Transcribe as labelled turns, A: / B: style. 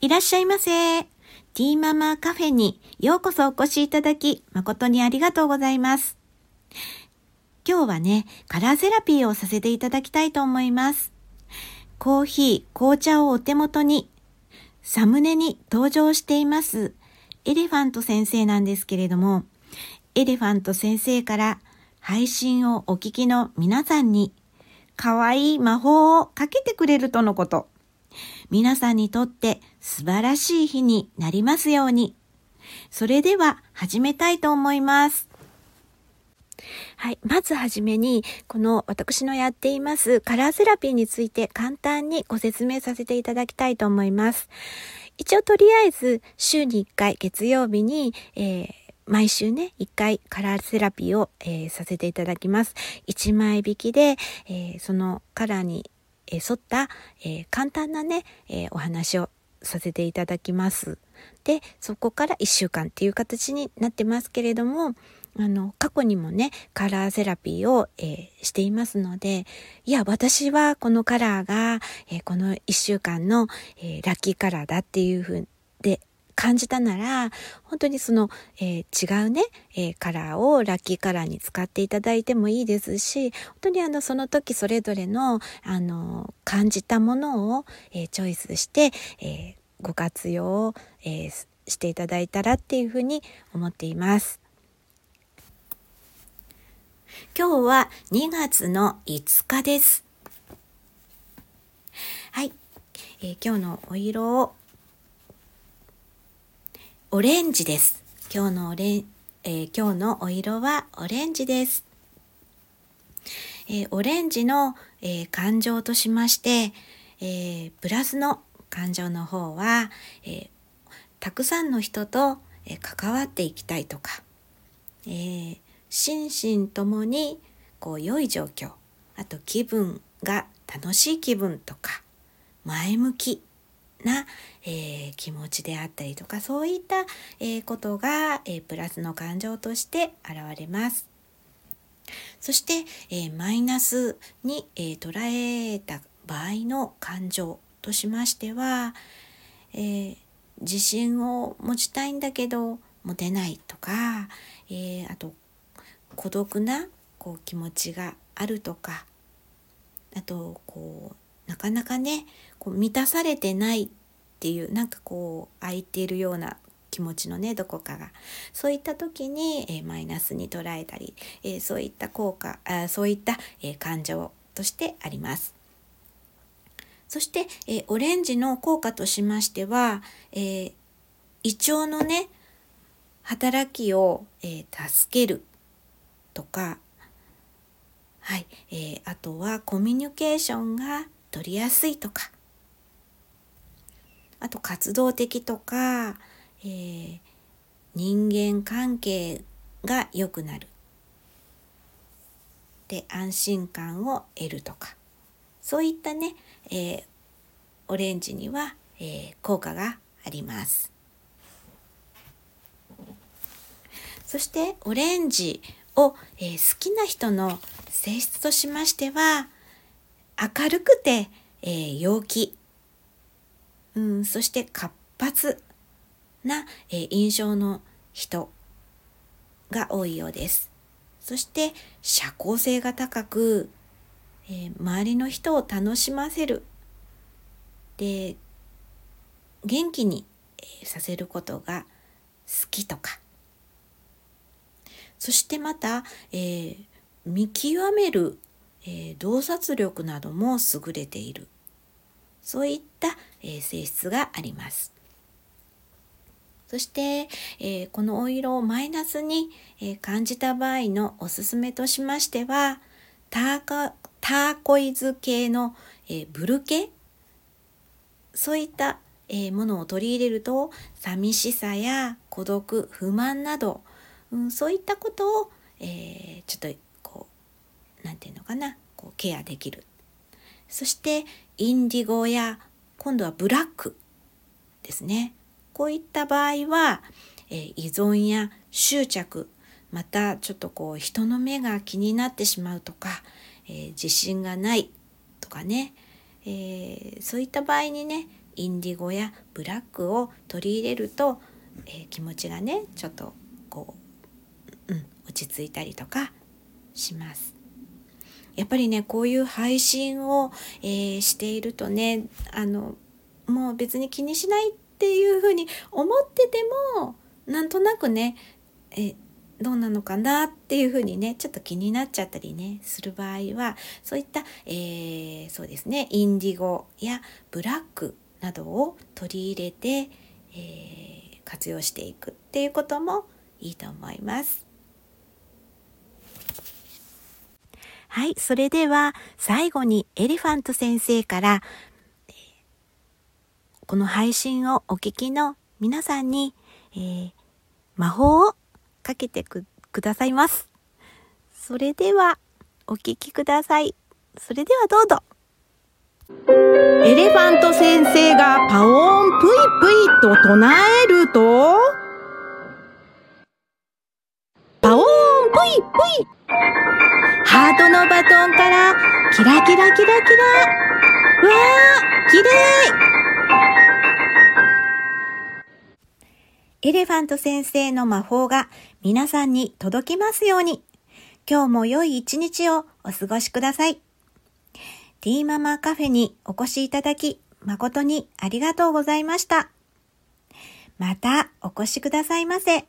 A: いらっしゃいませ。ティーママカフェにようこそお越しいただき、誠にありがとうございます。今日はね、カラーセラピーをさせていただきたいと思います。コーヒー、紅茶をお手元に、サムネに登場しています、エレファント先生なんですけれども、エレファント先生から配信をお聞きの皆さんに、可愛い魔法をかけてくれるとのこと。皆さんにとって素晴らしい日になりますように。それでは始めたいと思います。はい。まずはじめに、この私のやっていますカラーセラピーについて簡単にご説明させていただきたいと思います。一応とりあえず週に1回月曜日に、えー毎週ね、1回カラーセラピーを、えー、させていただきます。1枚引きで、えー、そのカラーに、え沿った、え簡単なね、えお話をさせていただきます。で、そこから1週間っていう形になってますけれども、あの、過去にもね、カラーセラピーを、えー、していますので、いや、私はこのカラーが、えー、この1週間の、えー、ラッキーカラーだっていうふうで感じたなら、本当にその、えー、違うね、えー、カラーをラッキーカラーに使っていただいてもいいですし、本当にあの、その時それぞれの、あの、感じたものを、えー、チョイスして、えご活用を、えしていただいたらっていうふうに思っています。今日は2月の5日です。はい。え今日のお色をオレンジです。今日のオレン、えー、今日のお色はオレンジです。えー、オレンジの、えー、感情としまして、えプラスの感情の方は、えたくさんの人と、え関わっていきたいとか、え心身ともにこう良い状況、あと気分が楽しい気分とか、前向きな、えー、気持ちであったりとかそういった、えー、ことが、えー、プラスの感情として現れます。そして、えマイナスに、え捉えた場合の感情としましては、え自信を持ちたいんだけど持てないとか、えあと孤独なこう気持ちがあるとかあとこうなかなかねこう満たされてないっていうなんかこう空いているような気持ちのねどこかがそういった時に、えー、マイナスに捉えたり、えー、そういった効果あそういった、えー、感情としてあります。そして、えオレンジの効果としましては、え胃腸のね働きを、え助けるとか、はいえあとはコミュニケーションが取りやすいとかあと活動的とか、えー、人間関係が良くなる。で安心感を得るとかそういったね、えー、オレンジには、えー、効果があります。そしてオレンジを、えー、好きな人の性質としましては明るくて、えー、陽気うん、そして活発な、えー、印象の人が多いようです。そして社交性が高く、えー、周りの人を楽しませる。で、元気に、え、させることが好きとか。そしてまた、えー、見極める、え洞察力なども優れている。そういった、え性質があります。そして、えー、このお色をマイナスに、え、感じた場合のおすすめとしましてはターターコイズ系の、え、ブル系？そういった、えものを取り入れると寂しさや孤独不満など、うん、そういったことを、えちょっと何て言うのかな？こうケアできるそしてインディゴや今度はブラックですね。こういった場合は、えー、依存や執着またちょっとこう人の目が気になってしまうとか、えー、自信がないとかね、えー、そういった場合にねインディゴやブラックを取り入れると、えー、気持ちがねちょっとこう、うん、落ち着いたりとかします。やっぱりねこういう配信を、えー、しているとねあのもう別に気にしないっていうふうに思っててもなんとなくねえどうなのかなっていうふうにねちょっと気になっちゃったりねする場合はそういった、えー、そうですねインディゴやブラックなどを取り入れて、えー、活用していくっていうこともいいと思います。はい、それでは最後にエレファント先生からこの配信をお聞きの皆さんに、えー、魔法をかけてくださいます。それでは、お聞きください。それではどうぞ。
B: エレファント先生がパオーンプイプイと唱えると、オーンプイプイハートのバトンからキラキラキラキラわー綺麗
A: エレファント先生の魔法が皆さんに届きますように。今日も良い一日をお過ごしください。ティーママカフェにお越しいただき誠にありがとうございました。またお越しくださいませ。